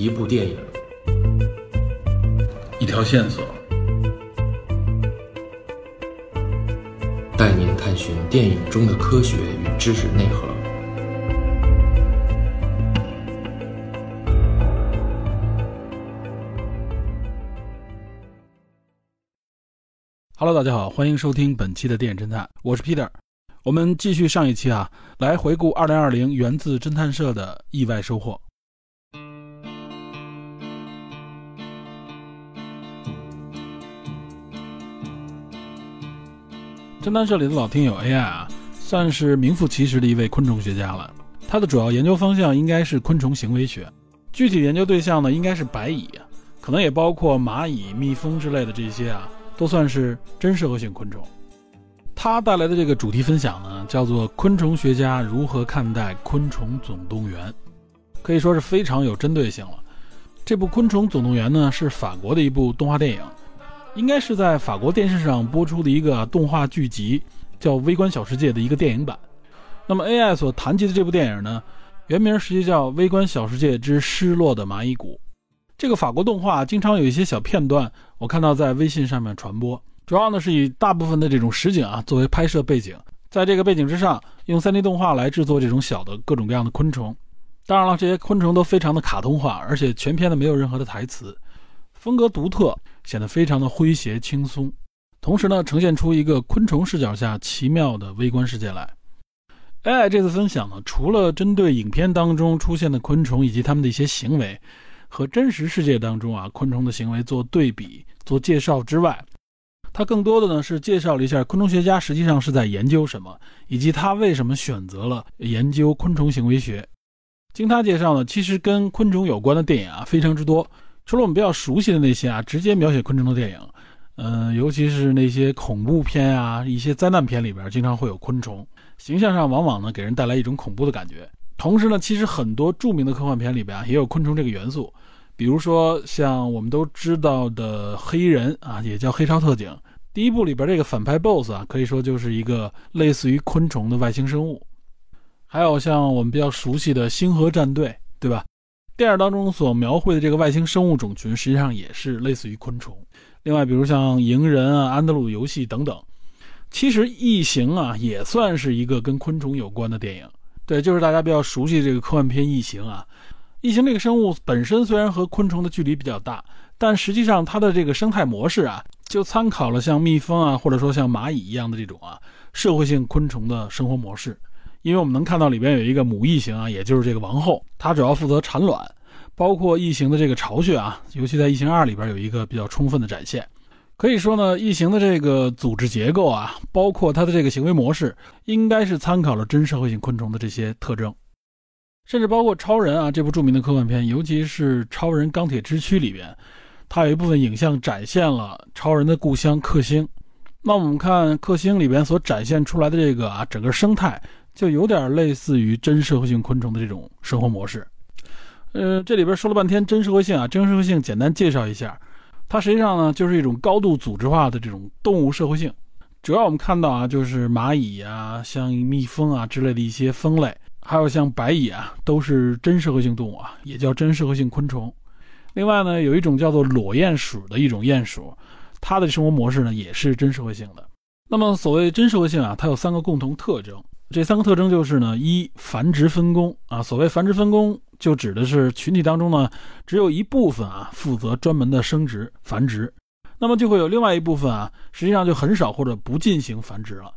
一部电影，一条线索，带您探寻电影中的科学与知识内核。Hello，大家好，欢迎收听本期的电影侦探，我是 Peter。我们继续上一期啊，来回顾2020源自侦探社的意外收获。侦探社里的老听友 AI 啊，算是名副其实的一位昆虫学家了。他的主要研究方向应该是昆虫行为学，具体研究对象呢，应该是白蚁，可能也包括蚂蚁、蜜蜂之类的这些啊。都算是真社会性昆虫。他带来的这个主题分享呢，叫做《昆虫学家如何看待昆虫总动员》，可以说是非常有针对性了。这部《昆虫总动员》呢，是法国的一部动画电影，应该是在法国电视上播出的一个动画剧集，叫《微观小世界》的一个电影版。那么 AI 所谈及的这部电影呢，原名实际叫《微观小世界之失落的蚂蚁谷》。这个法国动画经常有一些小片段，我看到在微信上面传播，主要呢是以大部分的这种实景啊作为拍摄背景，在这个背景之上用 3D 动画来制作这种小的各种各样的昆虫。当然了，这些昆虫都非常的卡通化，而且全片呢没有任何的台词，风格独特，显得非常的诙谐轻松，同时呢呈现出一个昆虫视角下奇妙的微观世界来。AI 这次分享呢，除了针对影片当中出现的昆虫以及它们的一些行为。和真实世界当中啊昆虫的行为做对比、做介绍之外，它更多的呢是介绍了一下昆虫学家实际上是在研究什么，以及他为什么选择了研究昆虫行为学。经他介绍呢，其实跟昆虫有关的电影啊非常之多，除了我们比较熟悉的那些啊直接描写昆虫的电影，嗯，尤其是那些恐怖片啊、一些灾难片里边经常会有昆虫，形象上往往呢给人带来一种恐怖的感觉。同时呢，其实很多著名的科幻片里边啊也有昆虫这个元素。比如说，像我们都知道的黑衣人啊，也叫黑超特警。第一部里边这个反派 BOSS 啊，可以说就是一个类似于昆虫的外星生物。还有像我们比较熟悉的星河战队，对吧？电影当中所描绘的这个外星生物种群，实际上也是类似于昆虫。另外，比如像蝇人啊、安德鲁游戏等等。其实《异形》啊，也算是一个跟昆虫有关的电影。对，就是大家比较熟悉这个科幻片《异形》啊。异形这个生物本身虽然和昆虫的距离比较大，但实际上它的这个生态模式啊，就参考了像蜜蜂啊，或者说像蚂蚁一样的这种啊社会性昆虫的生活模式。因为我们能看到里边有一个母异形啊，也就是这个王后，它主要负责产卵，包括异形的这个巢穴啊，尤其在异形二里边有一个比较充分的展现。可以说呢，异形的这个组织结构啊，包括它的这个行为模式，应该是参考了真社会性昆虫的这些特征。甚至包括超人啊，这部著名的科幻片，尤其是《超人钢铁之躯》里边，它有一部分影像展现了超人的故乡克星。那我们看克星里边所展现出来的这个啊，整个生态就有点类似于真社会性昆虫的这种生活模式。呃，这里边说了半天真社会性啊，真社会性简单介绍一下，它实际上呢就是一种高度组织化的这种动物社会性。主要我们看到啊，就是蚂蚁啊，像蜜蜂啊之类的一些蜂类。还有像白蚁啊，都是真社会性动物啊，也叫真社会性昆虫。另外呢，有一种叫做裸鼹鼠的一种鼹鼠，它的生活模式呢也是真社会性的。那么所谓真社会性啊，它有三个共同特征。这三个特征就是呢，一繁殖分工啊，所谓繁殖分工，就指的是群体当中呢，只有一部分啊负责专门的生殖繁殖，那么就会有另外一部分啊，实际上就很少或者不进行繁殖了。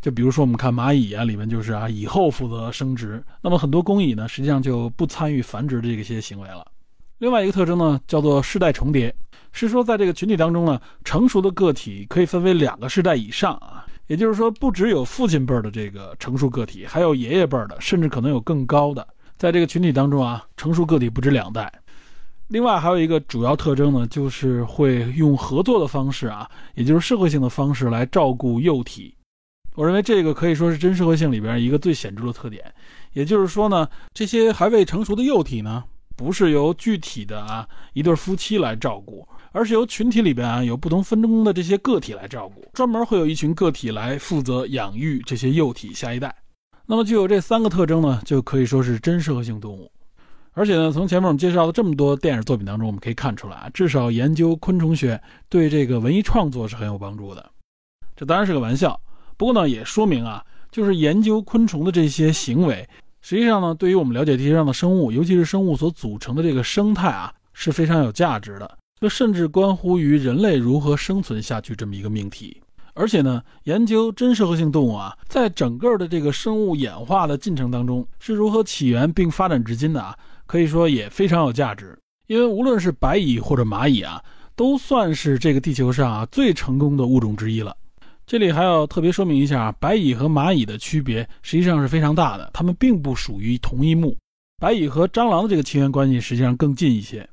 就比如说，我们看蚂蚁啊，里面就是啊，蚁后负责生殖，那么很多工蚁呢，实际上就不参与繁殖的这些行为了。另外一个特征呢，叫做世代重叠，是说在这个群体当中呢，成熟的个体可以分为两个世代以上啊，也就是说，不只有父亲辈的这个成熟个体，还有爷爷辈的，甚至可能有更高的，在这个群体当中啊，成熟个体不止两代。另外还有一个主要特征呢，就是会用合作的方式啊，也就是社会性的方式来照顾幼体。我认为这个可以说是真社会性里边一个最显著的特点，也就是说呢，这些还未成熟的幼体呢，不是由具体的啊一对夫妻来照顾，而是由群体里边啊有不同分工的这些个体来照顾，专门会有一群个体来负责养育这些幼体下一代。那么具有这三个特征呢，就可以说是真社会性动物。而且呢，从前面我们介绍的这么多电影作品当中，我们可以看出来啊，至少研究昆虫学对这个文艺创作是很有帮助的。这当然是个玩笑，不过呢，也说明啊，就是研究昆虫的这些行为，实际上呢，对于我们了解地球上的生物，尤其是生物所组成的这个生态啊，是非常有价值的。这甚至关乎于人类如何生存下去这么一个命题。而且呢，研究真社会性动物啊，在整个的这个生物演化的进程当中是如何起源并发展至今的啊？可以说也非常有价值，因为无论是白蚁或者蚂蚁啊，都算是这个地球上啊最成功的物种之一了。这里还要特别说明一下啊，白蚁和蚂蚁的区别实际上是非常大的，它们并不属于同一目。白蚁和蟑螂的这个亲缘关系实际上更近一些。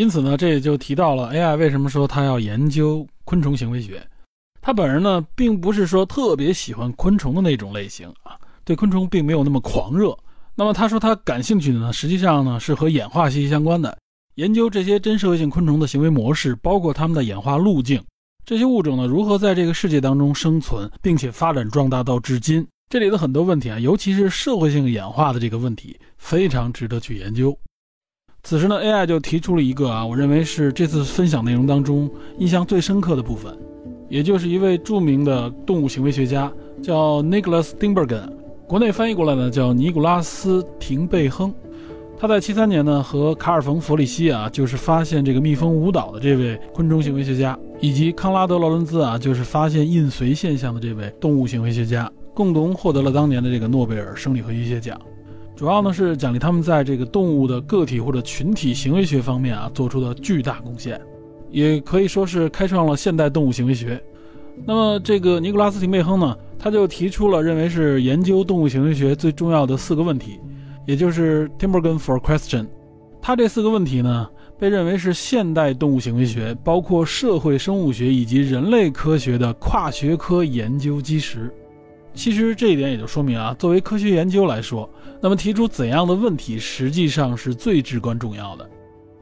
因此呢，这也就提到了 AI 为什么说他要研究昆虫行为学。他本人呢，并不是说特别喜欢昆虫的那种类型啊，对昆虫并没有那么狂热。那么他说他感兴趣的呢，实际上呢是和演化息息相关的，研究这些真社会性昆虫的行为模式，包括它们的演化路径，这些物种呢如何在这个世界当中生存，并且发展壮大到至今。这里的很多问题啊，尤其是社会性演化的这个问题，非常值得去研究。此时呢，AI 就提出了一个啊，我认为是这次分享内容当中印象最深刻的部分，也就是一位著名的动物行为学家，叫 Nicholas Tinbergen。国内翻译过来呢，叫尼古拉斯·廷贝亨。他在七三年呢，和卡尔冯·弗里希啊，就是发现这个蜜蜂舞蹈的这位昆虫行为学家，以及康拉德·劳伦兹啊，就是发现印随现象的这位动物行为学家，共同获得了当年的这个诺贝尔生理和医学奖。主要呢是奖励他们在这个动物的个体或者群体行为学方面啊做出的巨大贡献，也可以说是开创了现代动物行为学。那么这个尼古拉斯·廷贝亨呢？他就提出了认为是研究动物行为学最重要的四个问题，也就是 Timbergen for Question。他这四个问题呢，被认为是现代动物行为学，包括社会生物学以及人类科学的跨学科研究基石。其实这一点也就说明啊，作为科学研究来说，那么提出怎样的问题，实际上是最至关重要的。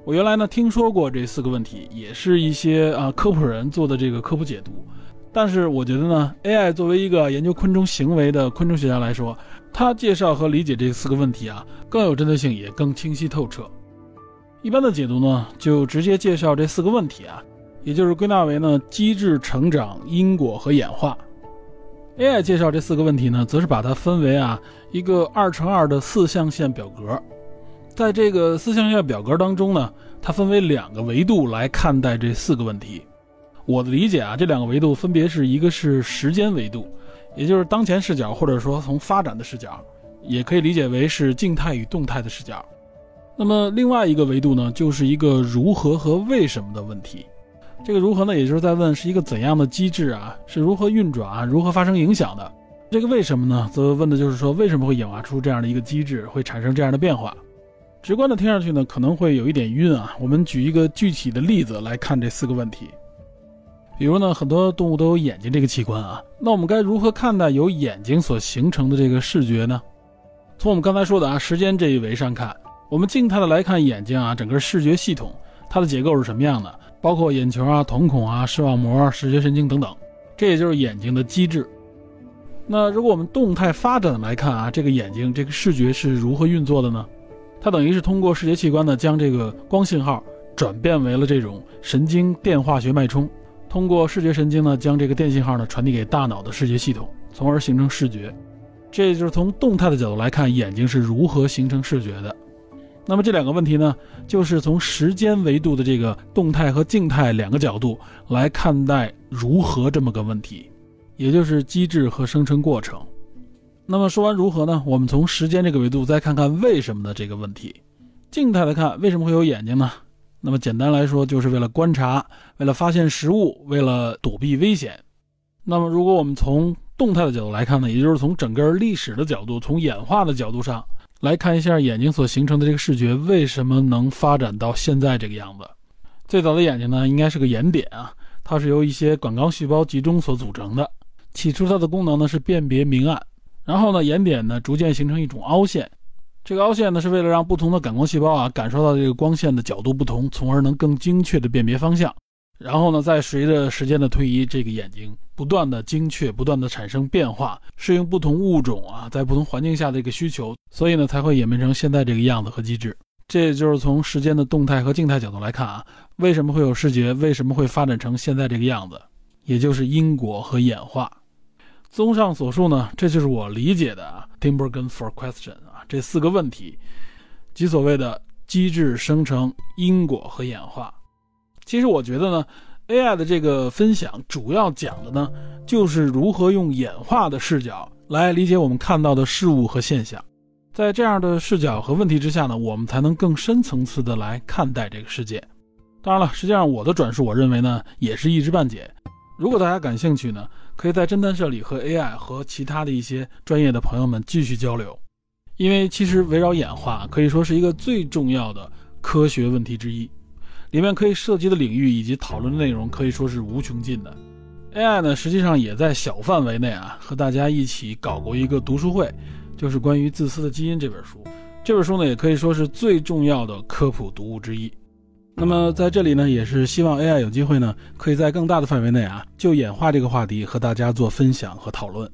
我原来呢听说过这四个问题，也是一些啊科普人做的这个科普解读。但是我觉得呢，AI 作为一个研究昆虫行为的昆虫学家来说，他介绍和理解这四个问题啊，更有针对性，也更清晰透彻。一般的解读呢，就直接介绍这四个问题啊，也就是归纳为呢机制、成长、因果和演化。AI 介绍这四个问题呢，则是把它分为啊一个二乘二的四象限表格，在这个四象限表格当中呢，它分为两个维度来看待这四个问题。我的理解啊，这两个维度分别是一个是时间维度，也就是当前视角，或者说从发展的视角，也可以理解为是静态与动态的视角。那么另外一个维度呢，就是一个如何和为什么的问题。这个如何呢，也就是在问是一个怎样的机制啊，是如何运转啊，如何发生影响的。这个为什么呢，则问的就是说为什么会演化出这样的一个机制，会产生这样的变化。直观的听上去呢，可能会有一点晕啊。我们举一个具体的例子来看这四个问题。比如呢，很多动物都有眼睛这个器官啊，那我们该如何看待由眼睛所形成的这个视觉呢？从我们刚才说的啊，时间这一维上看，我们静态的来看眼睛啊，整个视觉系统它的结构是什么样的？包括眼球啊、瞳孔啊、视网膜、视觉神经等等，这也就是眼睛的机制。那如果我们动态发展来看啊，这个眼睛这个视觉是如何运作的呢？它等于是通过视觉器官呢，将这个光信号转变为了这种神经电化学脉冲。通过视觉神经呢，将这个电信号呢传递给大脑的视觉系统，从而形成视觉。这就是从动态的角度来看，眼睛是如何形成视觉的。那么这两个问题呢，就是从时间维度的这个动态和静态两个角度来看待如何这么个问题，也就是机制和生成过程。那么说完如何呢？我们从时间这个维度再看看为什么的这个问题。静态的看，为什么会有眼睛呢？那么简单来说，就是为了观察，为了发现食物，为了躲避危险。那么如果我们从动态的角度来看呢，也就是从整个历史的角度，从演化的角度上来看一下眼睛所形成的这个视觉为什么能发展到现在这个样子。最早的眼睛呢，应该是个眼点啊，它是由一些感光细胞集中所组成的。起初它的功能呢是辨别明暗，然后呢眼点呢逐渐形成一种凹陷。这个凹陷呢，是为了让不同的感光细胞啊感受到这个光线的角度不同，从而能更精确的辨别方向。然后呢，再随着时间的推移，这个眼睛不断的精确，不断的产生变化，适应不同物种啊在不同环境下的一个需求，所以呢，才会演变成现在这个样子和机制。这也就是从时间的动态和静态角度来看啊，为什么会有视觉？为什么会发展成现在这个样子？也就是因果和演化。综上所述呢，这就是我理解的啊，Timbergen for question 啊，这四个问题，即所谓的机制生成、因果和演化。其实我觉得呢，AI 的这个分享主要讲的呢，就是如何用演化的视角来理解我们看到的事物和现象。在这样的视角和问题之下呢，我们才能更深层次的来看待这个世界。当然了，实际上我的转述，我认为呢，也是一知半解。如果大家感兴趣呢，可以在侦探社里和 AI 和其他的一些专业的朋友们继续交流。因为其实围绕演化可以说是一个最重要的科学问题之一，里面可以涉及的领域以及讨论的内容可以说是无穷尽的。AI 呢，实际上也在小范围内啊，和大家一起搞过一个读书会。就是关于《自私的基因》这本书，这本书呢也可以说是最重要的科普读物之一。那么在这里呢，也是希望 AI 有机会呢，可以在更大的范围内啊，就演化这个话题和大家做分享和讨论。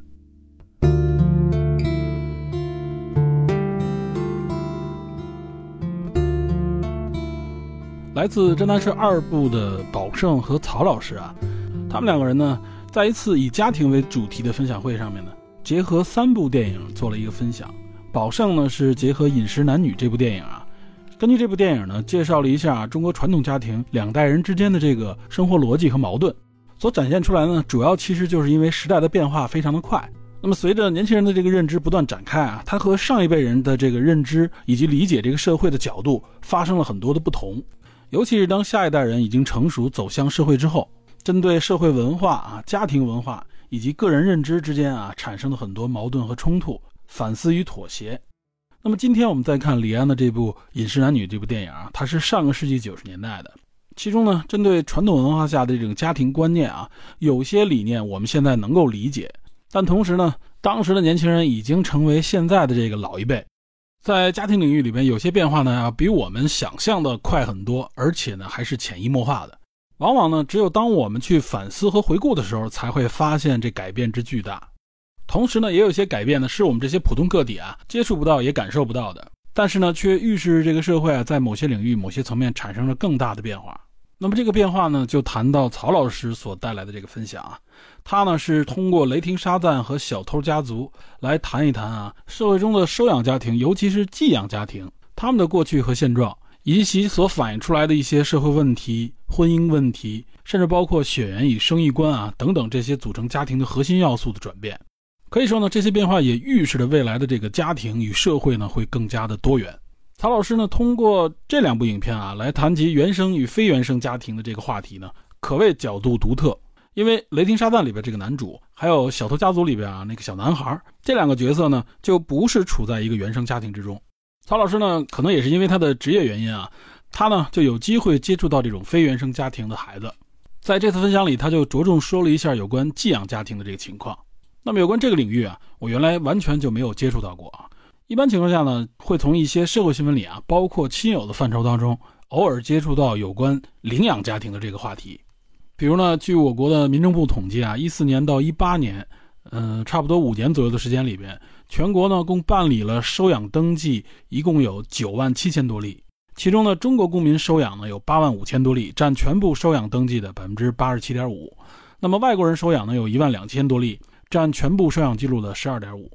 来自侦探社二部的宝胜和曹老师啊，他们两个人呢，在一次以家庭为主题的分享会上面呢。结合三部电影做了一个分享，宝胜呢是结合《饮食男女》这部电影啊，根据这部电影呢介绍了一下中国传统家庭两代人之间的这个生活逻辑和矛盾，所展现出来呢主要其实就是因为时代的变化非常的快，那么随着年轻人的这个认知不断展开啊，他和上一辈人的这个认知以及理解这个社会的角度发生了很多的不同，尤其是当下一代人已经成熟走向社会之后，针对社会文化啊、家庭文化。以及个人认知之间啊，产生了很多矛盾和冲突，反思与妥协。那么今天我们再看李安的这部《饮食男女》这部电影啊，它是上个世纪九十年代的。其中呢，针对传统文化下的这种家庭观念啊，有些理念我们现在能够理解，但同时呢，当时的年轻人已经成为现在的这个老一辈，在家庭领域里边，有些变化呢，要比我们想象的快很多，而且呢，还是潜移默化的。往往呢，只有当我们去反思和回顾的时候，才会发现这改变之巨大。同时呢，也有些改变呢，是我们这些普通个体啊接触不到也感受不到的。但是呢，却预示这个社会啊，在某些领域、某些层面产生了更大的变化。那么这个变化呢，就谈到曹老师所带来的这个分享啊，他呢是通过雷霆沙赞和小偷家族来谈一谈啊，社会中的收养家庭，尤其是寄养家庭，他们的过去和现状。以及其所反映出来的一些社会问题、婚姻问题，甚至包括血缘与生育观啊等等这些组成家庭的核心要素的转变，可以说呢，这些变化也预示着未来的这个家庭与社会呢会更加的多元。曹老师呢通过这两部影片啊来谈及原生与非原生家庭的这个话题呢，可谓角度独特。因为《雷霆沙赞》里边这个男主，还有《小偷家族》里边啊那个小男孩，这两个角色呢就不是处在一个原生家庭之中。曹老师呢，可能也是因为他的职业原因啊，他呢就有机会接触到这种非原生家庭的孩子。在这次分享里，他就着重说了一下有关寄养家庭的这个情况。那么有关这个领域啊，我原来完全就没有接触到过啊。一般情况下呢，会从一些社会新闻里啊，包括亲友的范畴当中，偶尔接触到有关领养家庭的这个话题。比如呢，据我国的民政部统计啊，一四年到一八年，嗯，差不多五年左右的时间里边。全国呢，共办理了收养登记，一共有九万七千多例。其中呢，中国公民收养呢有八万五千多例，占全部收养登记的百分之八十七点五。那么外国人收养呢有一万两千多例，占全部收养记录的十二点五。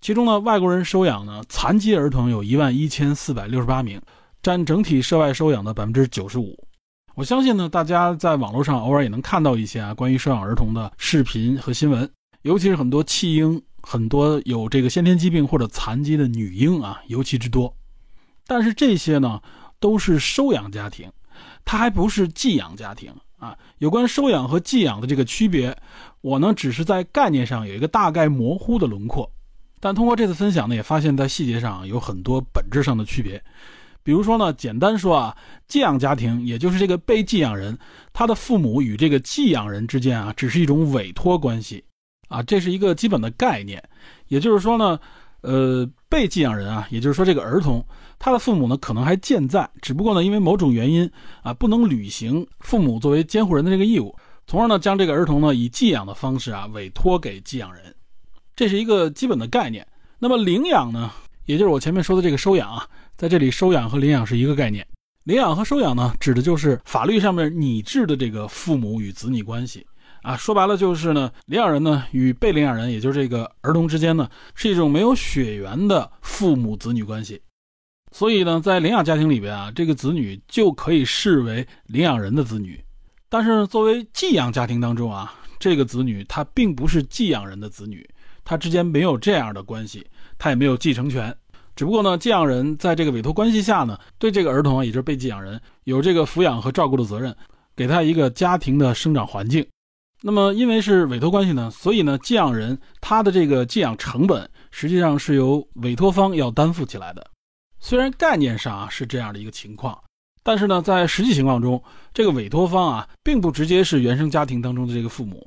其中呢，外国人收养呢残疾儿童有一万一千四百六十八名，占整体涉外收养的百分之九十五。我相信呢，大家在网络上偶尔也能看到一些啊关于收养儿童的视频和新闻，尤其是很多弃婴。很多有这个先天疾病或者残疾的女婴啊，尤其之多。但是这些呢，都是收养家庭，它还不是寄养家庭啊。有关收养和寄养的这个区别，我呢只是在概念上有一个大概模糊的轮廓。但通过这次分享呢，也发现，在细节上有很多本质上的区别。比如说呢，简单说啊，寄养家庭，也就是这个被寄养人，他的父母与这个寄养人之间啊，只是一种委托关系。啊，这是一个基本的概念，也就是说呢，呃，被寄养人啊，也就是说这个儿童，他的父母呢可能还健在，只不过呢因为某种原因啊不能履行父母作为监护人的这个义务，从而呢将这个儿童呢以寄养的方式啊委托给寄养人，这是一个基本的概念。那么领养呢，也就是我前面说的这个收养啊，在这里收养和领养是一个概念。领养和收养呢，指的就是法律上面拟制的这个父母与子女关系啊。说白了就是呢，领养人呢与被领养人，也就是这个儿童之间呢，是一种没有血缘的父母子女关系。所以呢，在领养家庭里边啊，这个子女就可以视为领养人的子女。但是作为寄养家庭当中啊，这个子女他并不是寄养人的子女，他之间没有这样的关系，他也没有继承权。只不过呢，寄养人在这个委托关系下呢，对这个儿童啊，也就是被寄养人有这个抚养和照顾的责任，给他一个家庭的生长环境。那么因为是委托关系呢，所以呢，寄养人他的这个寄养成本实际上是由委托方要担负起来的。虽然概念上啊是这样的一个情况，但是呢，在实际情况中，这个委托方啊并不直接是原生家庭当中的这个父母，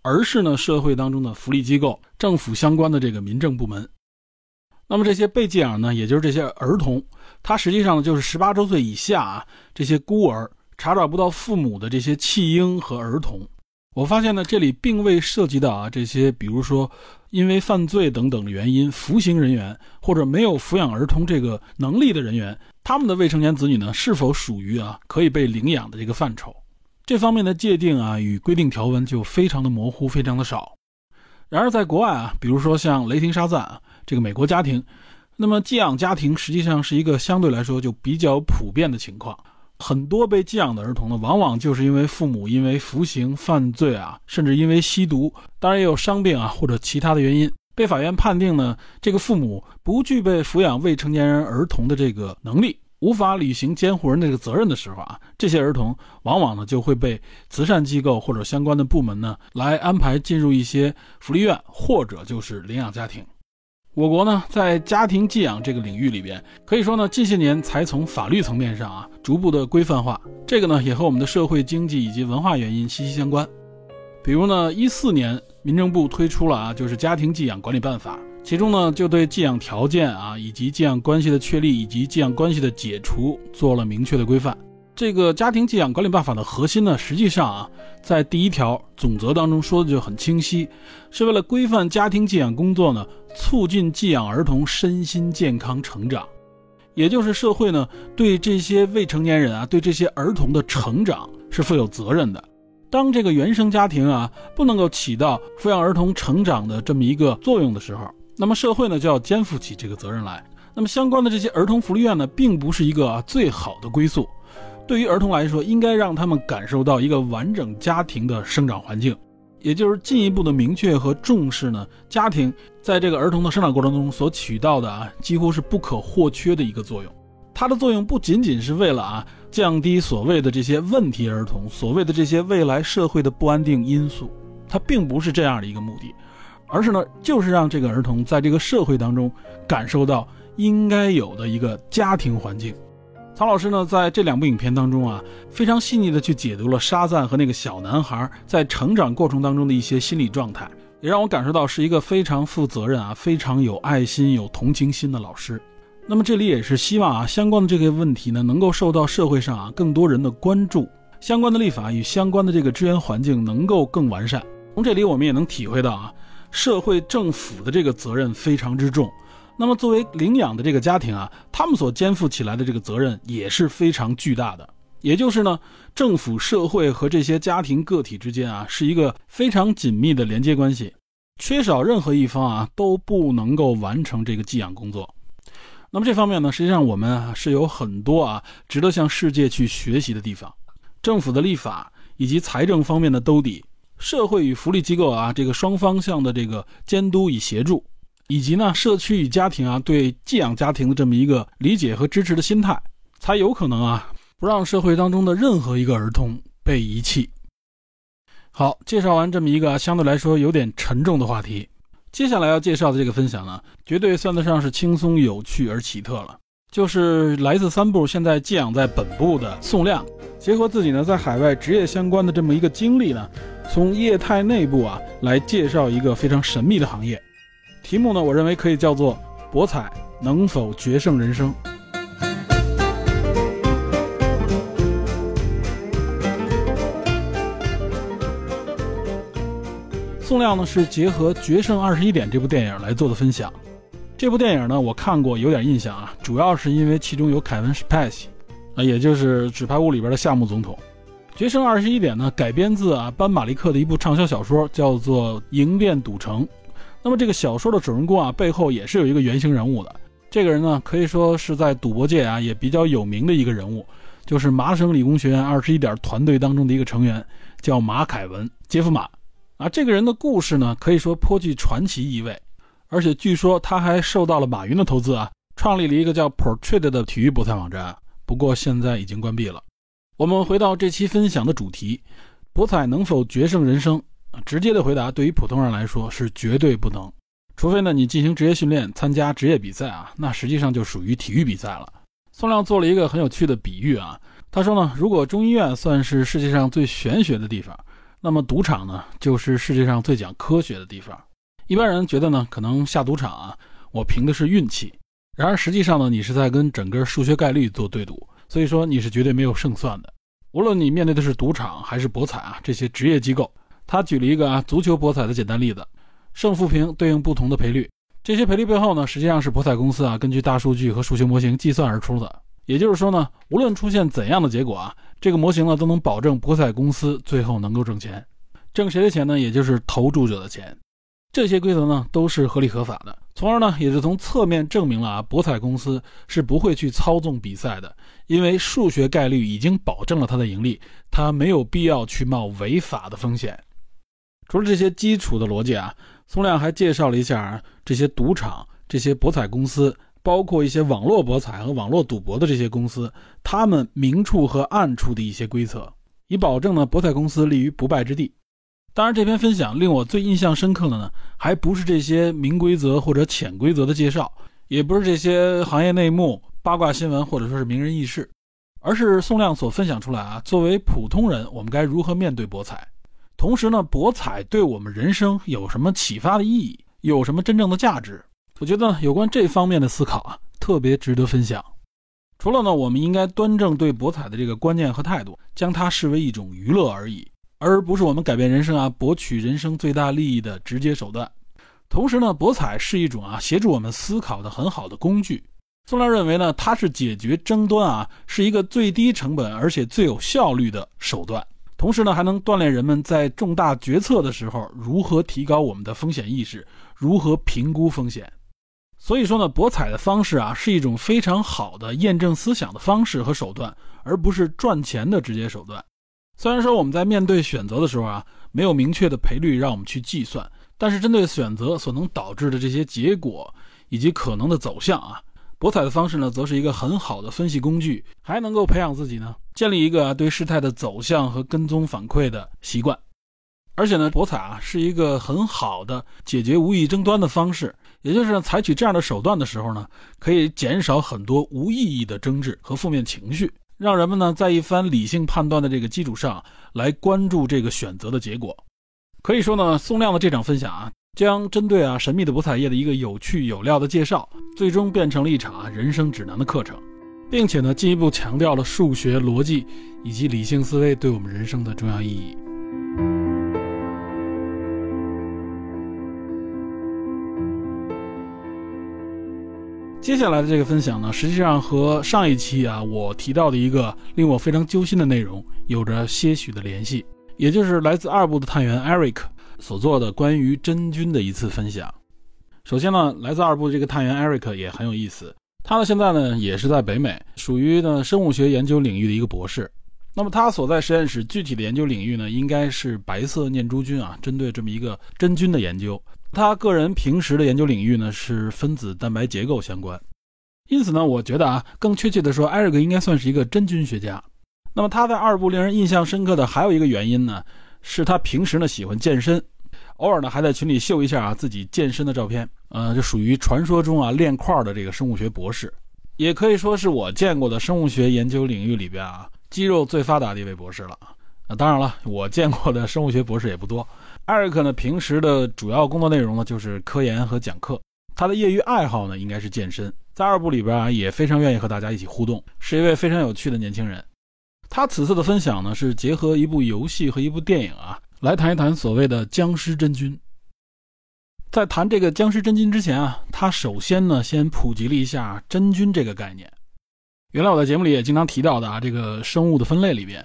而是呢社会当中的福利机构、政府相关的这个民政部门。那么这些被寄养呢，也就是这些儿童，他实际上就是十八周岁以下啊，这些孤儿查找不到父母的这些弃婴和儿童。我发现呢，这里并未涉及到啊这些，比如说因为犯罪等等的原因服刑人员或者没有抚养儿童这个能力的人员，他们的未成年子女呢是否属于啊可以被领养的这个范畴？这方面的界定啊与规定条文就非常的模糊，非常的少。然而在国外啊，比如说像雷霆沙赞啊。这个美国家庭，那么寄养家庭实际上是一个相对来说就比较普遍的情况。很多被寄养的儿童呢，往往就是因为父母因为服刑、犯罪啊，甚至因为吸毒，当然也有伤病啊或者其他的原因，被法院判定呢，这个父母不具备抚养未成年人儿童的这个能力，无法履行监护人这个责任的时候啊，这些儿童往往呢就会被慈善机构或者相关的部门呢来安排进入一些福利院或者就是领养家庭。我国呢，在家庭寄养这个领域里边，可以说呢，近些年才从法律层面上啊，逐步的规范化。这个呢，也和我们的社会经济以及文化原因息息相关。比如呢，一四年民政部推出了啊，就是家庭寄养管理办法，其中呢，就对寄养条件啊，以及寄养关系的确立以及寄养关系的解除做了明确的规范。这个家庭寄养管理办法的核心呢，实际上啊，在第一条总则当中说的就很清晰，是为了规范家庭寄养工作呢，促进寄养儿童身心健康成长，也就是社会呢对这些未成年人啊，对这些儿童的成长是负有责任的。当这个原生家庭啊不能够起到抚养儿童成长的这么一个作用的时候，那么社会呢就要肩负起这个责任来。那么相关的这些儿童福利院呢，并不是一个最好的归宿。对于儿童来说，应该让他们感受到一个完整家庭的生长环境，也就是进一步的明确和重视呢，家庭在这个儿童的生长过程中所起到的啊，几乎是不可或缺的一个作用。它的作用不仅仅是为了啊，降低所谓的这些问题儿童，所谓的这些未来社会的不安定因素，它并不是这样的一个目的，而是呢，就是让这个儿童在这个社会当中感受到应该有的一个家庭环境。曹老师呢，在这两部影片当中啊，非常细腻的去解读了沙赞和那个小男孩在成长过程当中的一些心理状态，也让我感受到是一个非常负责任啊、非常有爱心、有同情心的老师。那么这里也是希望啊，相关的这个问题呢，能够受到社会上啊更多人的关注，相关的立法与相关的这个支援环境能够更完善。从这里我们也能体会到啊，社会政府的这个责任非常之重。那么，作为领养的这个家庭啊，他们所肩负起来的这个责任也是非常巨大的。也就是呢，政府、社会和这些家庭个体之间啊，是一个非常紧密的连接关系，缺少任何一方啊，都不能够完成这个寄养工作。那么这方面呢，实际上我们啊是有很多啊值得向世界去学习的地方。政府的立法以及财政方面的兜底，社会与福利机构啊这个双方向的这个监督与协助。以及呢，社区与家庭啊，对寄养家庭的这么一个理解和支持的心态，才有可能啊，不让社会当中的任何一个儿童被遗弃。好，介绍完这么一个相对来说有点沉重的话题，接下来要介绍的这个分享呢，绝对算得上是轻松有趣而奇特了。就是来自三部现在寄养在本部的宋亮，结合自己呢在海外职业相关的这么一个经历呢，从业态内部啊来介绍一个非常神秘的行业。题目呢，我认为可以叫做“博彩能否决胜人生”。宋亮呢是结合《决胜二十一点》这部电影来做的分享。这部电影呢，我看过，有点印象啊，主要是因为其中有凯文·史派西，啊，也就是《纸牌屋》里边的夏目总统。《决胜二十一点》呢，改编自啊班马利克的一部畅销小说，叫做《赢遍赌城》。那么这个小说的主人公啊，背后也是有一个原型人物的。这个人呢，可以说是在赌博界啊也比较有名的一个人物，就是麻省理工学院二十一点团队当中的一个成员，叫马凯文·杰夫马。啊，这个人的故事呢，可以说颇具传奇意味。而且据说他还受到了马云的投资啊，创立了一个叫 Portrait 的体育博彩网站，不过现在已经关闭了。我们回到这期分享的主题：博彩能否决胜人生？直接的回答，对于普通人来说是绝对不能，除非呢你进行职业训练，参加职业比赛啊，那实际上就属于体育比赛了。宋亮做了一个很有趣的比喻啊，他说呢，如果中医院算是世界上最玄学的地方，那么赌场呢就是世界上最讲科学的地方。一般人觉得呢，可能下赌场啊，我凭的是运气。然而实际上呢，你是在跟整个数学概率做对赌，所以说你是绝对没有胜算的。无论你面对的是赌场还是博彩啊，这些职业机构，他举了一个啊足球博彩的简单例子，胜负平对应不同的赔率，这些赔率背后呢，实际上是博彩公司啊根据大数据和数学模型计算而出的。也就是说呢，无论出现怎样的结果啊，这个模型呢都能保证博彩公司最后能够挣钱，挣谁的钱呢？也就是投注者的钱。这些规则呢都是合理合法的，从而呢也是从侧面证明了啊博彩公司是不会去操纵比赛的，因为数学概率已经保证了它的盈利，它没有必要去冒违法的风险。除了这些基础的逻辑啊，宋亮还介绍了一下这些赌场、这些博彩公司，包括一些网络博彩和网络赌博的这些公司，他们明处和暗处的一些规则，以保证呢博彩公司立于不败之地。当然，这篇分享令我最印象深刻的呢，还不是这些明规则或者潜规则的介绍，也不是这些行业内幕、八卦新闻或者说是名人轶事，而是宋亮所分享出来啊，作为普通人，我们该如何面对博彩？同时呢，博彩对我们人生有什么启发的意义？有什么真正的价值？我觉得有关这方面的思考啊，特别值得分享。除了呢，我们应该端正对博彩的这个观念和态度，将它视为一种娱乐而已。而不是我们改变人生啊、博取人生最大利益的直接手段。同时呢，博彩是一种啊协助我们思考的很好的工具。宋亮认为呢，它是解决争端啊是一个最低成本而且最有效率的手段。同时呢，还能锻炼人们在重大决策的时候如何提高我们的风险意识，如何评估风险。所以说呢，博彩的方式啊是一种非常好的验证思想的方式和手段，而不是赚钱的直接手段。虽然说我们在面对选择的时候啊，没有明确的赔率让我们去计算，但是针对选择所能导致的这些结果以及可能的走向啊，博彩的方式呢，则是一个很好的分析工具，还能够培养自己呢，建立一个对事态的走向和跟踪反馈的习惯。而且呢，博彩啊，是一个很好的解决无意争端的方式，也就是采取这样的手段的时候呢，可以减少很多无意义的争执和负面情绪。让人们呢在一番理性判断的这个基础上来关注这个选择的结果。可以说呢，宋亮的这场分享啊，将针对啊神秘的博彩业的一个有趣有料的介绍，最终变成了一场人生指南的课程，并且呢进一步强调了数学逻辑以及理性思维对我们人生的重要意义。接下来的这个分享呢，实际上和上一期啊我提到的一个令我非常揪心的内容有着些许的联系，也就是来自二部的探员 Eric 所做的关于真菌的一次分享。首先呢，来自二部这个探员 Eric 也很有意思，他呢现在呢也是在北美，属于呢生物学研究领域的一个博士。那么他所在实验室具体的研究领域呢，应该是白色念珠菌啊，针对这么一个真菌的研究。他个人平时的研究领域呢是分子蛋白结构相关，因此呢，我觉得啊，更确切的说，艾瑞克应该算是一个真菌学家。那么他在二部令人印象深刻的还有一个原因呢，是他平时呢喜欢健身，偶尔呢还在群里秀一下啊自己健身的照片。呃，就属于传说中啊练块的这个生物学博士，也可以说是我见过的生物学研究领域里边啊肌肉最发达的一位博士了。那当然了，我见过的生物学博士也不多。艾瑞克呢，平时的主要工作内容呢就是科研和讲课。他的业余爱好呢应该是健身，在二部里边啊也非常愿意和大家一起互动，是一位非常有趣的年轻人。他此次的分享呢是结合一部游戏和一部电影啊，来谈一谈所谓的僵尸真菌。在谈这个僵尸真菌之前啊，他首先呢先普及了一下真菌这个概念。原来我在节目里也经常提到的啊，这个生物的分类里边，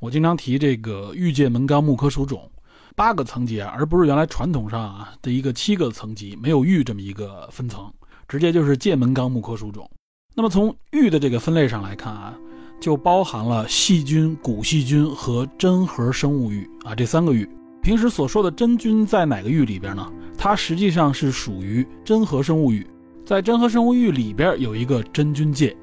我经常提这个玉界门纲目科属种八个层级啊，而不是原来传统上啊的一个七个层级，没有玉这么一个分层，直接就是界门纲目科属种。那么从玉的这个分类上来看啊，就包含了细菌、古细菌和真核生物域啊这三个域。平时所说的真菌在哪个域里边呢？它实际上是属于真核生物域，在真核生物域里边有一个真菌界。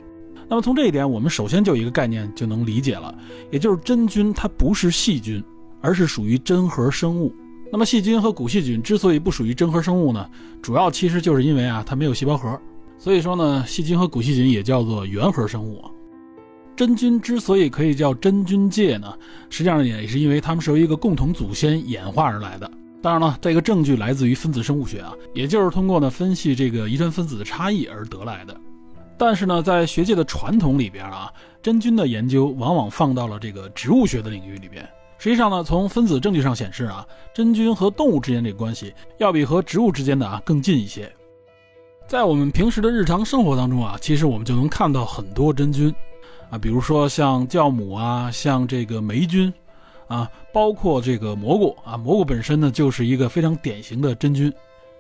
那么从这一点，我们首先就有一个概念就能理解了，也就是真菌它不是细菌，而是属于真核生物。那么细菌和古细菌之所以不属于真核生物呢，主要其实就是因为啊它没有细胞核，所以说呢细菌和古细菌也叫做原核生物。真菌之所以可以叫真菌界呢，实际上也是因为它们是由一个共同祖先演化而来的。当然了，这个证据来自于分子生物学啊，也就是通过呢分析这个遗传分子的差异而得来的。但是呢，在学界的传统里边啊，真菌的研究往往放到了这个植物学的领域里边。实际上呢，从分子证据上显示啊，真菌和动物之间这个关系要比和植物之间的啊更近一些。在我们平时的日常生活当中啊，其实我们就能看到很多真菌。啊，比如说像酵母啊，像这个霉菌，啊，包括这个蘑菇啊，蘑菇本身呢就是一个非常典型的真菌。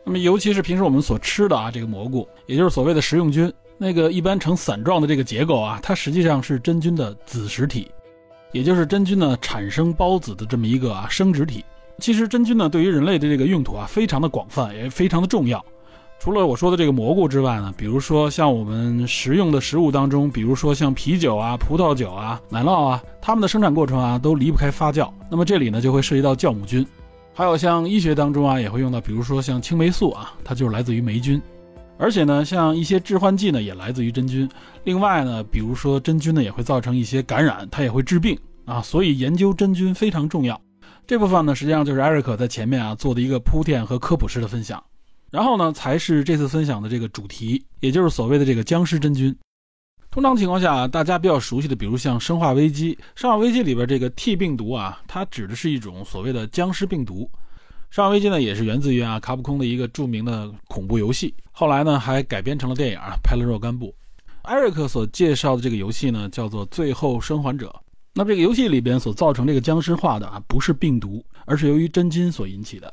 那么尤其是平时我们所吃的啊，这个蘑菇，也就是所谓的食用菌，那个一般呈伞状的这个结构啊，它实际上是真菌的子实体，也就是真菌呢产生孢子的这么一个啊生殖体。其实真菌呢对于人类的这个用途啊非常的广泛，也非常的重要。除了我说的这个蘑菇之外呢，比如说像我们食用的食物当中，比如说像啤酒啊、葡萄酒啊、奶酪啊，它们的生产过程啊都离不开发酵。那么这里呢就会涉及到酵母菌，还有像医学当中啊也会用到，比如说像青霉素啊，它就是来自于霉菌。而且呢，像一些致幻剂呢也来自于真菌。另外呢，比如说真菌呢也会造成一些感染，它也会治病啊。所以研究真菌非常重要。这部分呢实际上就是艾瑞克在前面啊做的一个铺垫和科普式的分享。然后呢，才是这次分享的这个主题，也就是所谓的这个僵尸真菌。通常情况下，大家比较熟悉的，比如像《生化危机》，《生化危机》里边这个 T 病毒啊，它指的是一种所谓的僵尸病毒。《生化危机》呢，也是源自于啊卡普空的一个著名的恐怖游戏，后来呢还改编成了电影，拍了若干部。艾瑞克所介绍的这个游戏呢，叫做《最后生还者》。那么这个游戏里边所造成这个僵尸化的啊，不是病毒，而是由于真菌所引起的。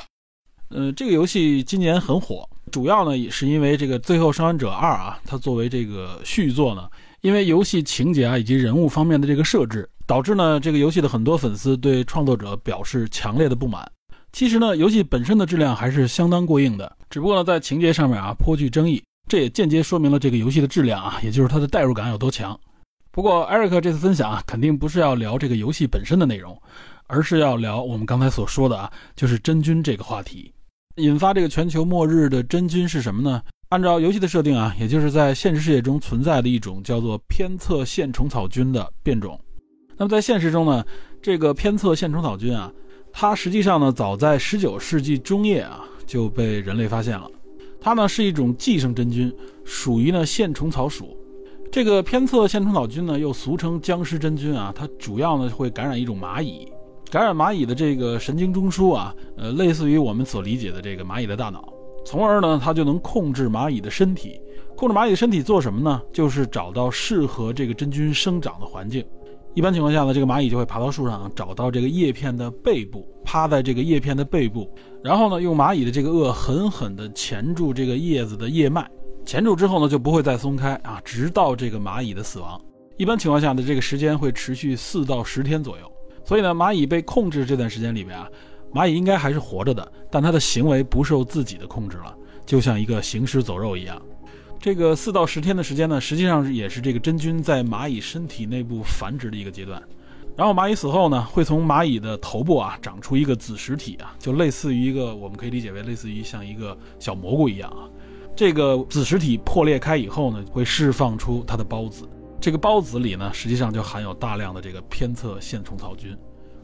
呃，这个游戏今年很火，主要呢也是因为这个《最后生还者二》啊，它作为这个续作呢，因为游戏情节啊以及人物方面的这个设置，导致呢这个游戏的很多粉丝对创作者表示强烈的不满。其实呢，游戏本身的质量还是相当过硬的，只不过呢在情节上面啊颇具争议，这也间接说明了这个游戏的质量啊，也就是它的代入感有多强。不过艾瑞克这次分享啊，肯定不是要聊这个游戏本身的内容，而是要聊我们刚才所说的啊，就是真菌这个话题。引发这个全球末日的真菌是什么呢？按照游戏的设定啊，也就是在现实世界中存在的一种叫做偏侧线虫草菌的变种。那么在现实中呢，这个偏侧线虫草菌啊，它实际上呢，早在19世纪中叶啊就被人类发现了。它呢是一种寄生真菌，属于呢线虫草属。这个偏侧线虫草菌呢，又俗称僵尸真菌啊，它主要呢会感染一种蚂蚁。感染蚂蚁的这个神经中枢啊，呃，类似于我们所理解的这个蚂蚁的大脑，从而呢，它就能控制蚂蚁的身体。控制蚂蚁的身体做什么呢？就是找到适合这个真菌生长的环境。一般情况下呢，这个蚂蚁就会爬到树上，找到这个叶片的背部，趴在这个叶片的背部，然后呢，用蚂蚁的这个颚狠狠地钳住这个叶子的叶脉，钳住之后呢，就不会再松开啊，直到这个蚂蚁的死亡。一般情况下呢，这个时间会持续四到十天左右。所以呢，蚂蚁被控制这段时间里面啊，蚂蚁应该还是活着的，但它的行为不受自己的控制了，就像一个行尸走肉一样。这个四到十天的时间呢，实际上也是这个真菌在蚂蚁身体内部繁殖的一个阶段。然后蚂蚁死后呢，会从蚂蚁的头部啊长出一个子实体啊，就类似于一个，我们可以理解为类似于像一个小蘑菇一样啊。这个子实体破裂开以后呢，会释放出它的孢子。这个孢子里呢，实际上就含有大量的这个偏侧线虫草菌，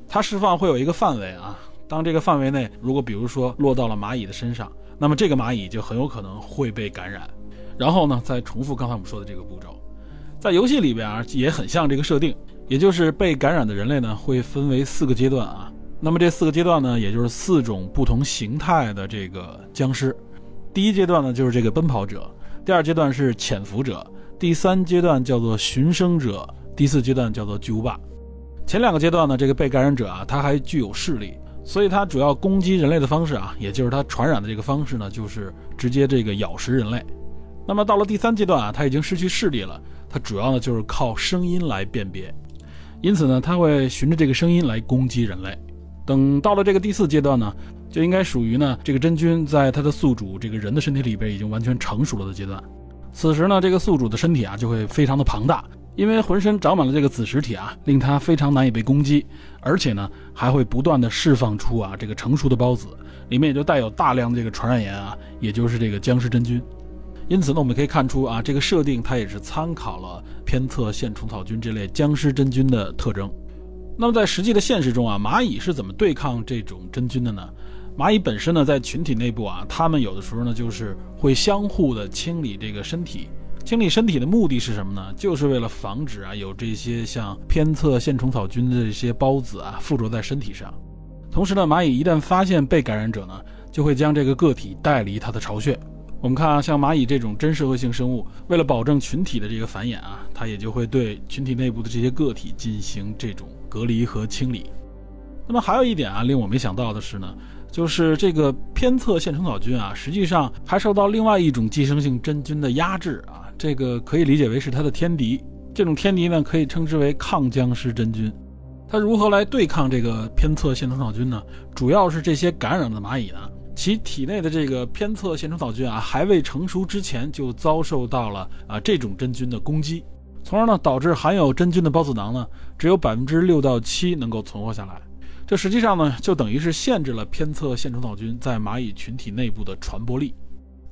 它释放会有一个范围啊。当这个范围内，如果比如说落到了蚂蚁的身上，那么这个蚂蚁就很有可能会被感染。然后呢，再重复刚才我们说的这个步骤，在游戏里边啊，也很像这个设定，也就是被感染的人类呢，会分为四个阶段啊。那么这四个阶段呢，也就是四种不同形态的这个僵尸。第一阶段呢，就是这个奔跑者；第二阶段是潜伏者；第三阶段叫做寻生者；第四阶段叫做巨无霸。前两个阶段呢，这个被感染者啊，他还具有视力，所以他主要攻击人类的方式啊，也就是他传染的这个方式呢，就是直接这个咬食人类。那么到了第三阶段啊，他已经失去视力了，他主要呢就是靠声音来辨别，因此呢，他会循着这个声音来攻击人类。等到了这个第四阶段呢，就应该属于呢这个真菌在它的宿主这个人的身体里边已经完全成熟了的阶段。此时呢，这个宿主的身体啊就会非常的庞大，因为浑身长满了这个子实体啊，令它非常难以被攻击，而且呢还会不断的释放出啊这个成熟的孢子，里面也就带有大量的这个传染源啊，也就是这个僵尸真菌。因此呢，我们可以看出啊，这个设定它也是参考了偏侧线虫草菌这类僵尸真菌的特征。那么在实际的现实中啊，蚂蚁是怎么对抗这种真菌的呢？蚂蚁本身呢，在群体内部啊，它们有的时候呢，就是会相互的清理这个身体。清理身体的目的是什么呢？就是为了防止啊，有这些像偏侧线虫草菌的这些孢子啊附着在身体上。同时呢，蚂蚁一旦发现被感染者呢，就会将这个个体带离它的巢穴。我们看啊，像蚂蚁这种真社会性生物，为了保证群体的这个繁衍啊，它也就会对群体内部的这些个体进行这种隔离和清理。那么还有一点啊，令我没想到的是呢，就是这个偏侧线虫草菌啊，实际上还受到另外一种寄生性真菌的压制啊，这个可以理解为是它的天敌。这种天敌呢，可以称之为抗僵尸真菌。它如何来对抗这个偏侧线虫草菌呢？主要是这些感染的蚂蚁呢。其体内的这个偏侧线虫草菌啊，还未成熟之前就遭受到了啊这种真菌的攻击，从而呢导致含有真菌的孢子囊呢只有百分之六到七能够存活下来。这实际上呢就等于是限制了偏侧线虫草菌在蚂蚁群体内部的传播力。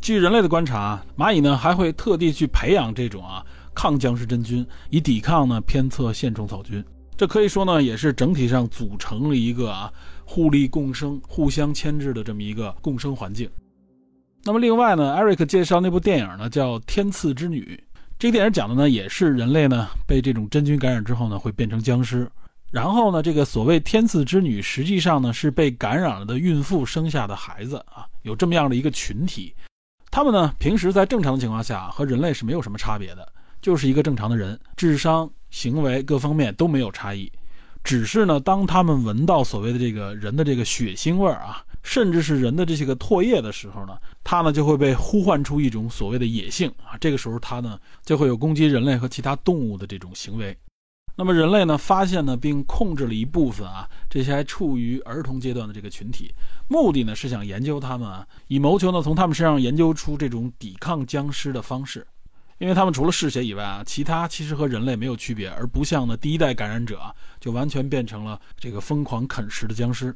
据人类的观察，蚂蚁呢还会特地去培养这种啊抗僵尸真菌，以抵抗呢偏侧线虫草菌。这可以说呢也是整体上组成了一个啊。互利共生、互相牵制的这么一个共生环境。那么，另外呢，Eric 介绍那部电影呢，叫《天赐之女》。这个电影讲的呢，也是人类呢被这种真菌感染之后呢，会变成僵尸。然后呢，这个所谓天赐之女，实际上呢是被感染了的孕妇生下的孩子啊，有这么样的一个群体。他们呢，平时在正常的情况下和人类是没有什么差别的，就是一个正常的人，智商、行为各方面都没有差异。只是呢，当他们闻到所谓的这个人的这个血腥味儿啊，甚至是人的这些个唾液的时候呢，他呢就会被呼唤出一种所谓的野性啊。这个时候，他呢就会有攻击人类和其他动物的这种行为。那么人类呢发现呢并控制了一部分啊这些还处于儿童阶段的这个群体，目的呢是想研究他们啊，以谋求呢从他们身上研究出这种抵抗僵尸的方式。因为他们除了嗜血以外啊，其他其实和人类没有区别，而不像呢第一代感染者啊，就完全变成了这个疯狂啃食的僵尸。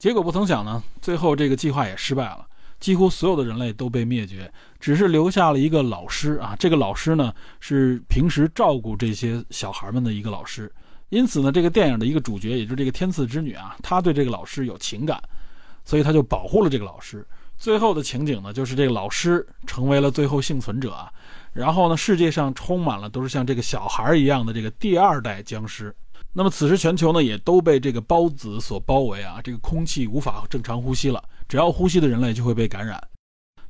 结果不曾想呢，最后这个计划也失败了，几乎所有的人类都被灭绝，只是留下了一个老师啊。这个老师呢是平时照顾这些小孩们的一个老师，因此呢，这个电影的一个主角，也就是这个天赐之女啊，她对这个老师有情感，所以她就保护了这个老师。最后的情景呢，就是这个老师成为了最后幸存者啊。然后呢，世界上充满了都是像这个小孩一样的这个第二代僵尸。那么此时全球呢也都被这个孢子所包围啊，这个空气无法正常呼吸了，只要呼吸的人类就会被感染。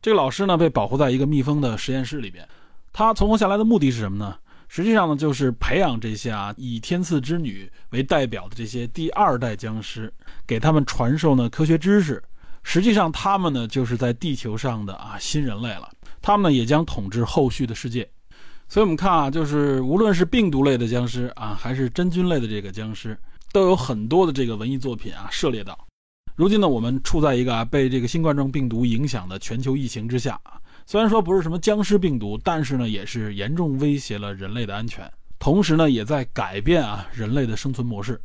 这个老师呢被保护在一个密封的实验室里边，他存活下来的目的是什么呢？实际上呢就是培养这些啊以天赐之女为代表的这些第二代僵尸，给他们传授呢科学知识。实际上他们呢就是在地球上的啊新人类了。他们呢也将统治后续的世界，所以我们看啊，就是无论是病毒类的僵尸啊，还是真菌类的这个僵尸，都有很多的这个文艺作品啊涉猎到。如今呢，我们处在一个啊被这个新冠状病毒影响的全球疫情之下啊，虽然说不是什么僵尸病毒，但是呢也是严重威胁了人类的安全，同时呢也在改变啊人类的生存模式。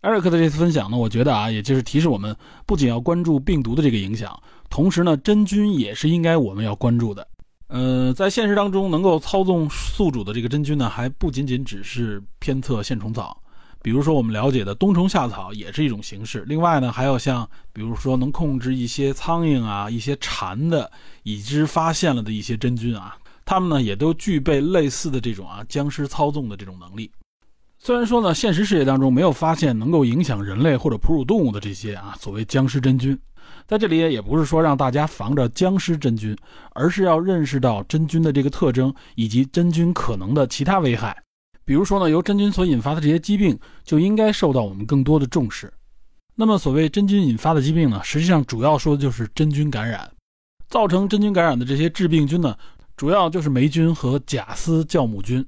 艾瑞克的这次分享呢，我觉得啊，也就是提示我们，不仅要关注病毒的这个影响。同时呢，真菌也是应该我们要关注的。呃，在现实当中，能够操纵宿主的这个真菌呢，还不仅仅只是偏侧线虫草，比如说我们了解的冬虫夏草也是一种形式。另外呢，还有像比如说能控制一些苍蝇啊、一些蝉的已知发现了的一些真菌啊，它们呢也都具备类似的这种啊僵尸操纵的这种能力。虽然说呢，现实世界当中没有发现能够影响人类或者哺乳动物的这些啊所谓僵尸真菌，在这里也不是说让大家防着僵尸真菌，而是要认识到真菌的这个特征以及真菌可能的其他危害。比如说呢，由真菌所引发的这些疾病就应该受到我们更多的重视。那么，所谓真菌引发的疾病呢，实际上主要说的就是真菌感染。造成真菌感染的这些致病菌呢，主要就是霉菌和假丝酵母菌。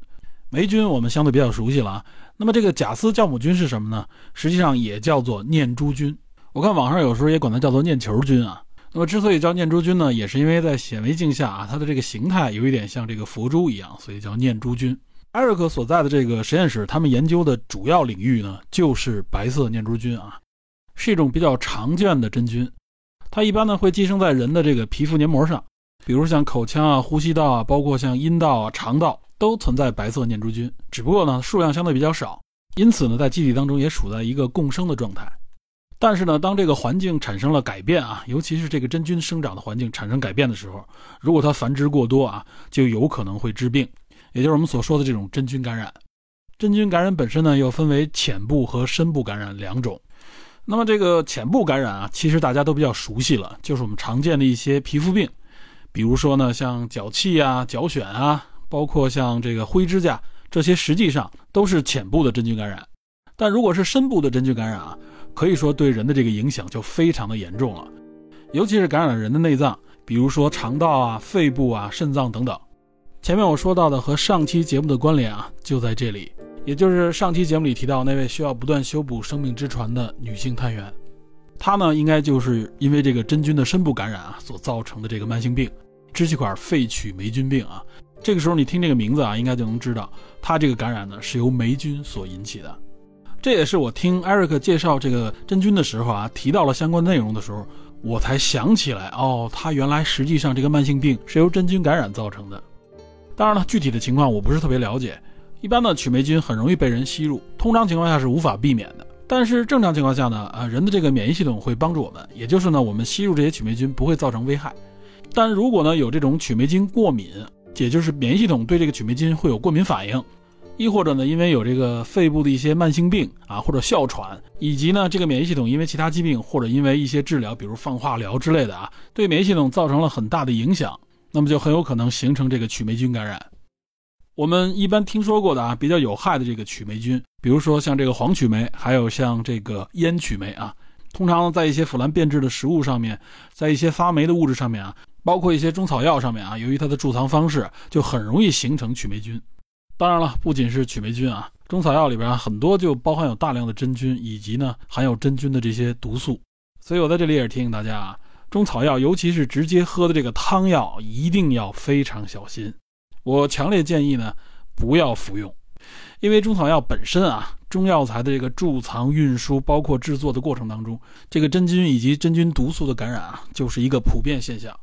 霉菌我们相对比较熟悉了啊。那么这个假丝酵母菌是什么呢？实际上也叫做念珠菌。我看网上有时候也管它叫做念球菌啊。那么之所以叫念珠菌呢，也是因为在显微镜下啊，它的这个形态有一点像这个佛珠一样，所以叫念珠菌。艾瑞克所在的这个实验室，他们研究的主要领域呢，就是白色念珠菌啊，是一种比较常见的真菌。它一般呢会寄生在人的这个皮肤黏膜上，比如像口腔啊、呼吸道啊，包括像阴道啊、肠道都存在白色念珠菌，只不过呢数量相对比较少，因此呢在机体当中也处在一个共生的状态。但是呢，当这个环境产生了改变啊，尤其是这个真菌生长的环境产生改变的时候，如果它繁殖过多啊，就有可能会致病，也就是我们所说的这种真菌感染。真菌感染本身呢又分为浅部和深部感染两种。那么这个浅部感染啊，其实大家都比较熟悉了，就是我们常见的一些皮肤病，比如说呢，像脚气啊、脚癣啊，包括像这个灰指甲，这些实际上都是浅部的真菌感染。但如果是深部的真菌感染啊，可以说对人的这个影响就非常的严重了，尤其是感染了人的内脏，比如说肠道啊、肺部啊、肾脏等等。前面我说到的和上期节目的关联啊，就在这里。也就是上期节目里提到那位需要不断修补生命之船的女性探员，她呢应该就是因为这个真菌的深部感染啊所造成的这个慢性病——支气管肺曲霉菌病啊。这个时候你听这个名字啊，应该就能知道她这个感染呢是由霉菌所引起的。这也是我听艾瑞克介绍这个真菌的时候啊，提到了相关内容的时候，我才想起来哦，他原来实际上这个慢性病是由真菌感染造成的。当然了，具体的情况我不是特别了解。一般的曲霉菌很容易被人吸入，通常情况下是无法避免的。但是正常情况下呢，啊，人的这个免疫系统会帮助我们，也就是呢，我们吸入这些曲霉菌不会造成危害。但如果呢有这种曲霉菌过敏，也就是免疫系统对这个曲霉菌会有过敏反应，亦或者呢因为有这个肺部的一些慢性病啊，或者哮喘，以及呢这个免疫系统因为其他疾病或者因为一些治疗，比如放化疗之类的啊，对免疫系统造成了很大的影响，那么就很有可能形成这个曲霉菌感染。我们一般听说过的啊，比较有害的这个曲霉菌，比如说像这个黄曲霉，还有像这个烟曲霉啊，通常在一些腐烂变质的食物上面，在一些发霉的物质上面啊，包括一些中草药上面啊，由于它的贮藏方式，就很容易形成曲霉菌。当然了，不仅是曲霉菌啊，中草药里边很多就包含有大量的真菌，以及呢含有真菌的这些毒素。所以我在这里也是提醒大家啊，中草药尤其是直接喝的这个汤药，一定要非常小心。我强烈建议呢，不要服用，因为中草药本身啊，中药材的这个贮藏、运输，包括制作的过程当中，这个真菌以及真菌毒素的感染啊，就是一个普遍现象。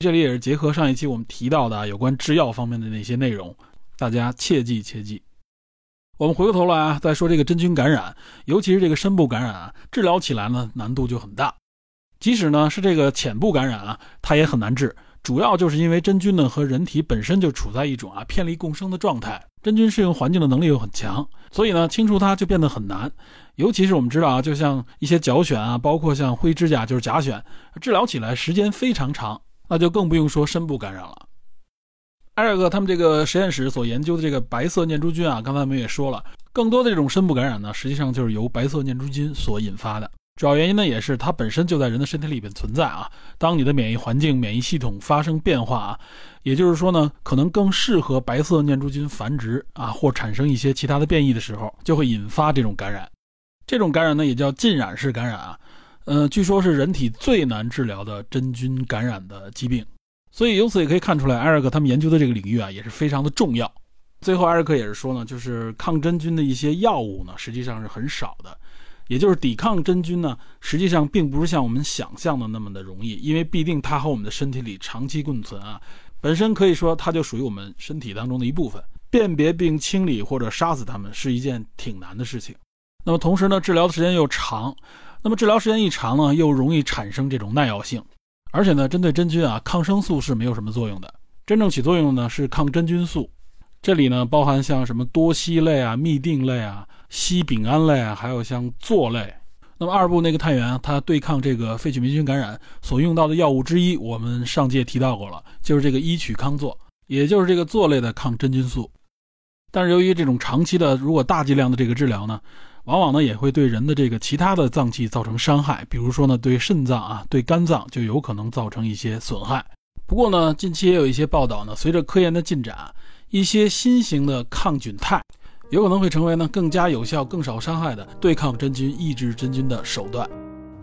这里也是结合上一期我们提到的有关制药方面的那些内容，大家切记切记。我们回过头来啊，再说这个真菌感染，尤其是这个深部感染啊，治疗起来呢难度就很大。即使呢是这个浅部感染啊，它也很难治。主要就是因为真菌呢和人体本身就处在一种啊偏离共生的状态，真菌适应环境的能力又很强，所以呢清除它就变得很难。尤其是我们知道啊，就像一些脚癣啊，包括像灰指甲就是甲癣，治疗起来时间非常长，那就更不用说深部感染了。艾尔克他们这个实验室所研究的这个白色念珠菌啊，刚才我们也说了，更多的这种深部感染呢，实际上就是由白色念珠菌所引发的。主要原因呢，也是它本身就在人的身体里边存在啊。当你的免疫环境、免疫系统发生变化啊，也就是说呢，可能更适合白色念珠菌繁殖啊，或产生一些其他的变异的时候，就会引发这种感染。这种感染呢，也叫浸染式感染啊。嗯，据说是人体最难治疗的真菌感染的疾病。所以由此也可以看出来，艾瑞克他们研究的这个领域啊，也是非常的重要。最后，艾瑞克也是说呢，就是抗真菌的一些药物呢，实际上是很少的。也就是抵抗真菌呢，实际上并不是像我们想象的那么的容易，因为必定它和我们的身体里长期共存啊，本身可以说它就属于我们身体当中的一部分。辨别并清理或者杀死它们是一件挺难的事情。那么同时呢，治疗的时间又长，那么治疗时间一长呢，又容易产生这种耐药性。而且呢，针对真菌啊，抗生素是没有什么作用的，真正起作用呢是抗真菌素。这里呢包含像什么多烯类啊、嘧啶类啊、烯丙胺类啊，还有像唑类。那么二部那个探员，他对抗这个肺曲霉菌感染所用到的药物之一，我们上届提到过了，就是这个伊曲康唑，也就是这个唑类的抗真菌素。但是由于这种长期的，如果大剂量的这个治疗呢，往往呢也会对人的这个其他的脏器造成伤害，比如说呢对肾脏啊、对肝脏就有可能造成一些损害。不过呢，近期也有一些报道呢，随着科研的进展，一些新型的抗菌肽。有可能会成为呢更加有效、更少伤害的对抗真菌、抑制真菌的手段。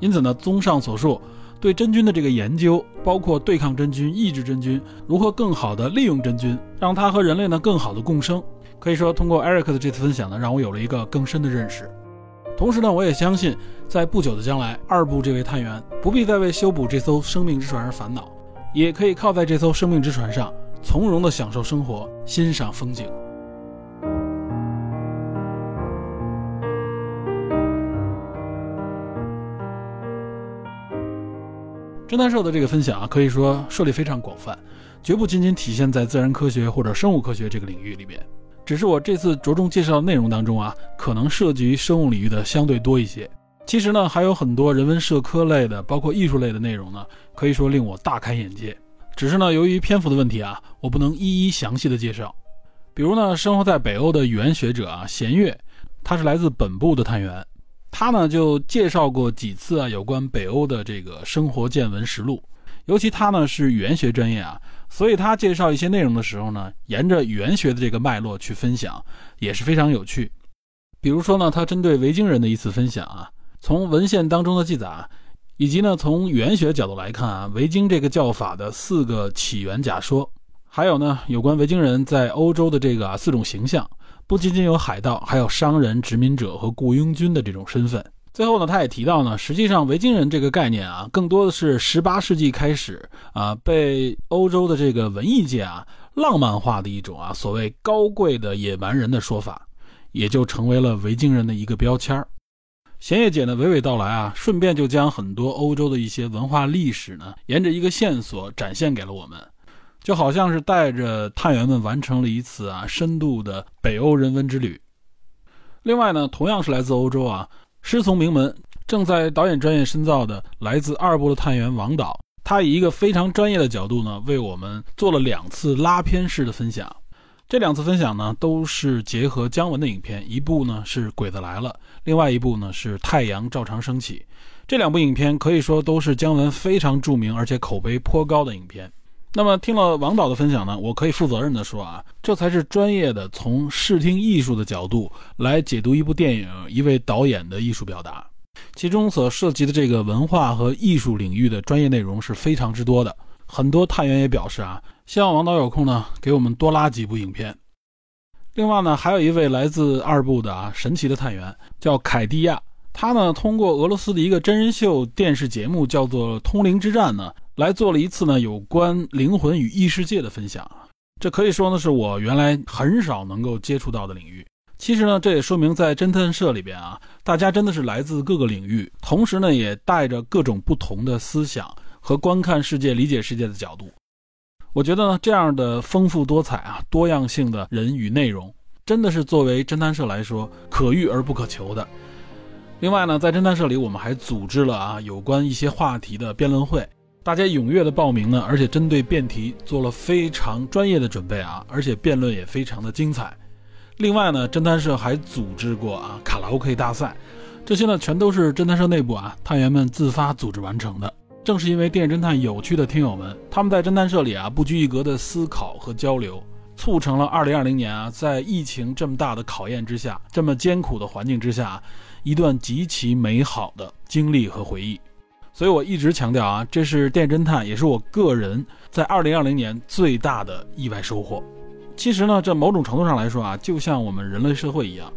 因此呢，综上所述，对真菌的这个研究，包括对抗真菌、抑制真菌，如何更好的利用真菌，让它和人类呢更好的共生。可以说，通过 Eric 的这次分享呢，让我有了一个更深的认识。同时呢，我也相信，在不久的将来，二部这位探员不必再为修补这艘生命之船而烦恼，也可以靠在这艘生命之船上，从容的享受生活，欣赏风景。侦探社的这个分享啊，可以说涉猎非常广泛，绝不仅仅体现在自然科学或者生物科学这个领域里边。只是我这次着重介绍的内容当中啊，可能涉及生物领域的相对多一些。其实呢，还有很多人文社科类的，包括艺术类的内容呢，可以说令我大开眼界。只是呢，由于篇幅的问题啊，我不能一一详细的介绍。比如呢，生活在北欧的语言学者啊，弦月，他是来自本部的探员。他呢就介绍过几次啊有关北欧的这个生活见闻实录，尤其他呢是语言学专业啊，所以他介绍一些内容的时候呢，沿着语言学的这个脉络去分享，也是非常有趣。比如说呢，他针对维京人的一次分享啊，从文献当中的记载，以及呢从语言学角度来看啊，维京这个叫法的四个起源假说，还有呢有关维京人在欧洲的这个啊四种形象。不仅仅有海盗，还有商人、殖民者和雇佣军的这种身份。最后呢，他也提到呢，实际上维京人这个概念啊，更多的是十八世纪开始啊，被欧洲的这个文艺界啊浪漫化的一种啊所谓高贵的野蛮人的说法，也就成为了维京人的一个标签儿。贤叶姐呢娓娓道来啊，顺便就将很多欧洲的一些文化历史呢，沿着一个线索展现给了我们。就好像是带着探员们完成了一次啊深度的北欧人文之旅。另外呢，同样是来自欧洲啊，师从名门，正在导演专业深造的来自二部的探员王导，他以一个非常专业的角度呢，为我们做了两次拉片式的分享。这两次分享呢，都是结合姜文的影片，一部呢是《鬼子来了》，另外一部呢是《太阳照常升起》。这两部影片可以说都是姜文非常著名而且口碑颇高的影片。那么听了王导的分享呢，我可以负责任的说啊，这才是专业的从视听艺术的角度来解读一部电影、一位导演的艺术表达，其中所涉及的这个文化和艺术领域的专业内容是非常之多的。很多探员也表示啊，希望王导有空呢给我们多拉几部影片。另外呢，还有一位来自二部的啊神奇的探员叫凯蒂亚，他呢通过俄罗斯的一个真人秀电视节目叫做《通灵之战》呢。来做了一次呢有关灵魂与异世界的分享，这可以说呢是我原来很少能够接触到的领域。其实呢，这也说明在侦探社里边啊，大家真的是来自各个领域，同时呢也带着各种不同的思想和观看世界、理解世界的角度。我觉得呢，这样的丰富多彩啊、多样性的人与内容，真的是作为侦探社来说可遇而不可求的。另外呢，在侦探社里，我们还组织了啊有关一些话题的辩论会。大家踊跃的报名呢，而且针对辩题做了非常专业的准备啊，而且辩论也非常的精彩。另外呢，侦探社还组织过啊卡拉 OK 大赛，这些呢全都是侦探社内部啊探员们自发组织完成的。正是因为电影侦探有趣的听友们，他们在侦探社里啊不拘一格的思考和交流，促成了2020年啊在疫情这么大的考验之下，这么艰苦的环境之下，一段极其美好的经历和回忆。所以我一直强调啊，这是电侦探，也是我个人在二零二零年最大的意外收获。其实呢，这某种程度上来说啊，就像我们人类社会一样，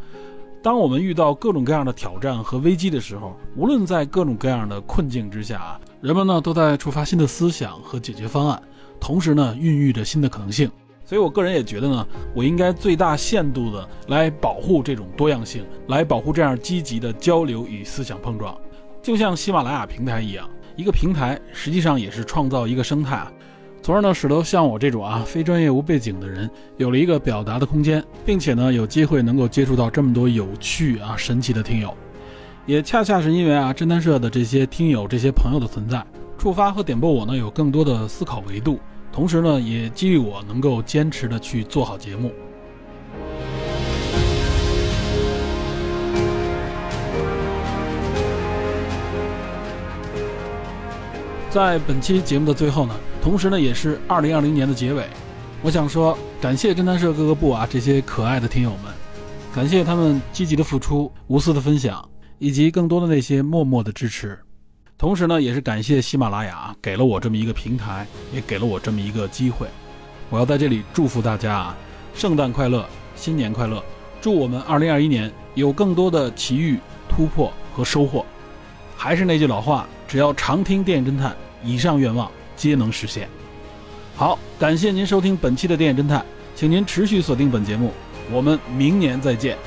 当我们遇到各种各样的挑战和危机的时候，无论在各种各样的困境之下啊，人们呢都在触发新的思想和解决方案，同时呢孕育着新的可能性。所以我个人也觉得呢，我应该最大限度的来保护这种多样性，来保护这样积极的交流与思想碰撞。就像喜马拉雅平台一样，一个平台实际上也是创造一个生态啊。从而呢使得像我这种啊非专业无背景的人有了一个表达的空间，并且呢有机会能够接触到这么多有趣啊神奇的听友。也恰恰是因为啊侦探社的这些听友、这些朋友的存在，触发和点拨我呢有更多的思考维度，同时呢也激励我能够坚持的去做好节目。在本期节目的最后呢，同时呢也是二零二零年的结尾，我想说感谢侦探社各个部啊这些可爱的听友们，感谢他们积极的付出、无私的分享。以及更多的那些默默的支持，同时呢，也是感谢喜马拉雅给了我这么一个平台，也给了我这么一个机会。我要在这里祝福大家啊，圣诞快乐，新年快乐！祝我们2021年有更多的奇遇、突破和收获。还是那句老话，只要常听电影侦探，以上愿望皆能实现。好，感谢您收听本期的电影侦探，请您持续锁定本节目，我们明年再见。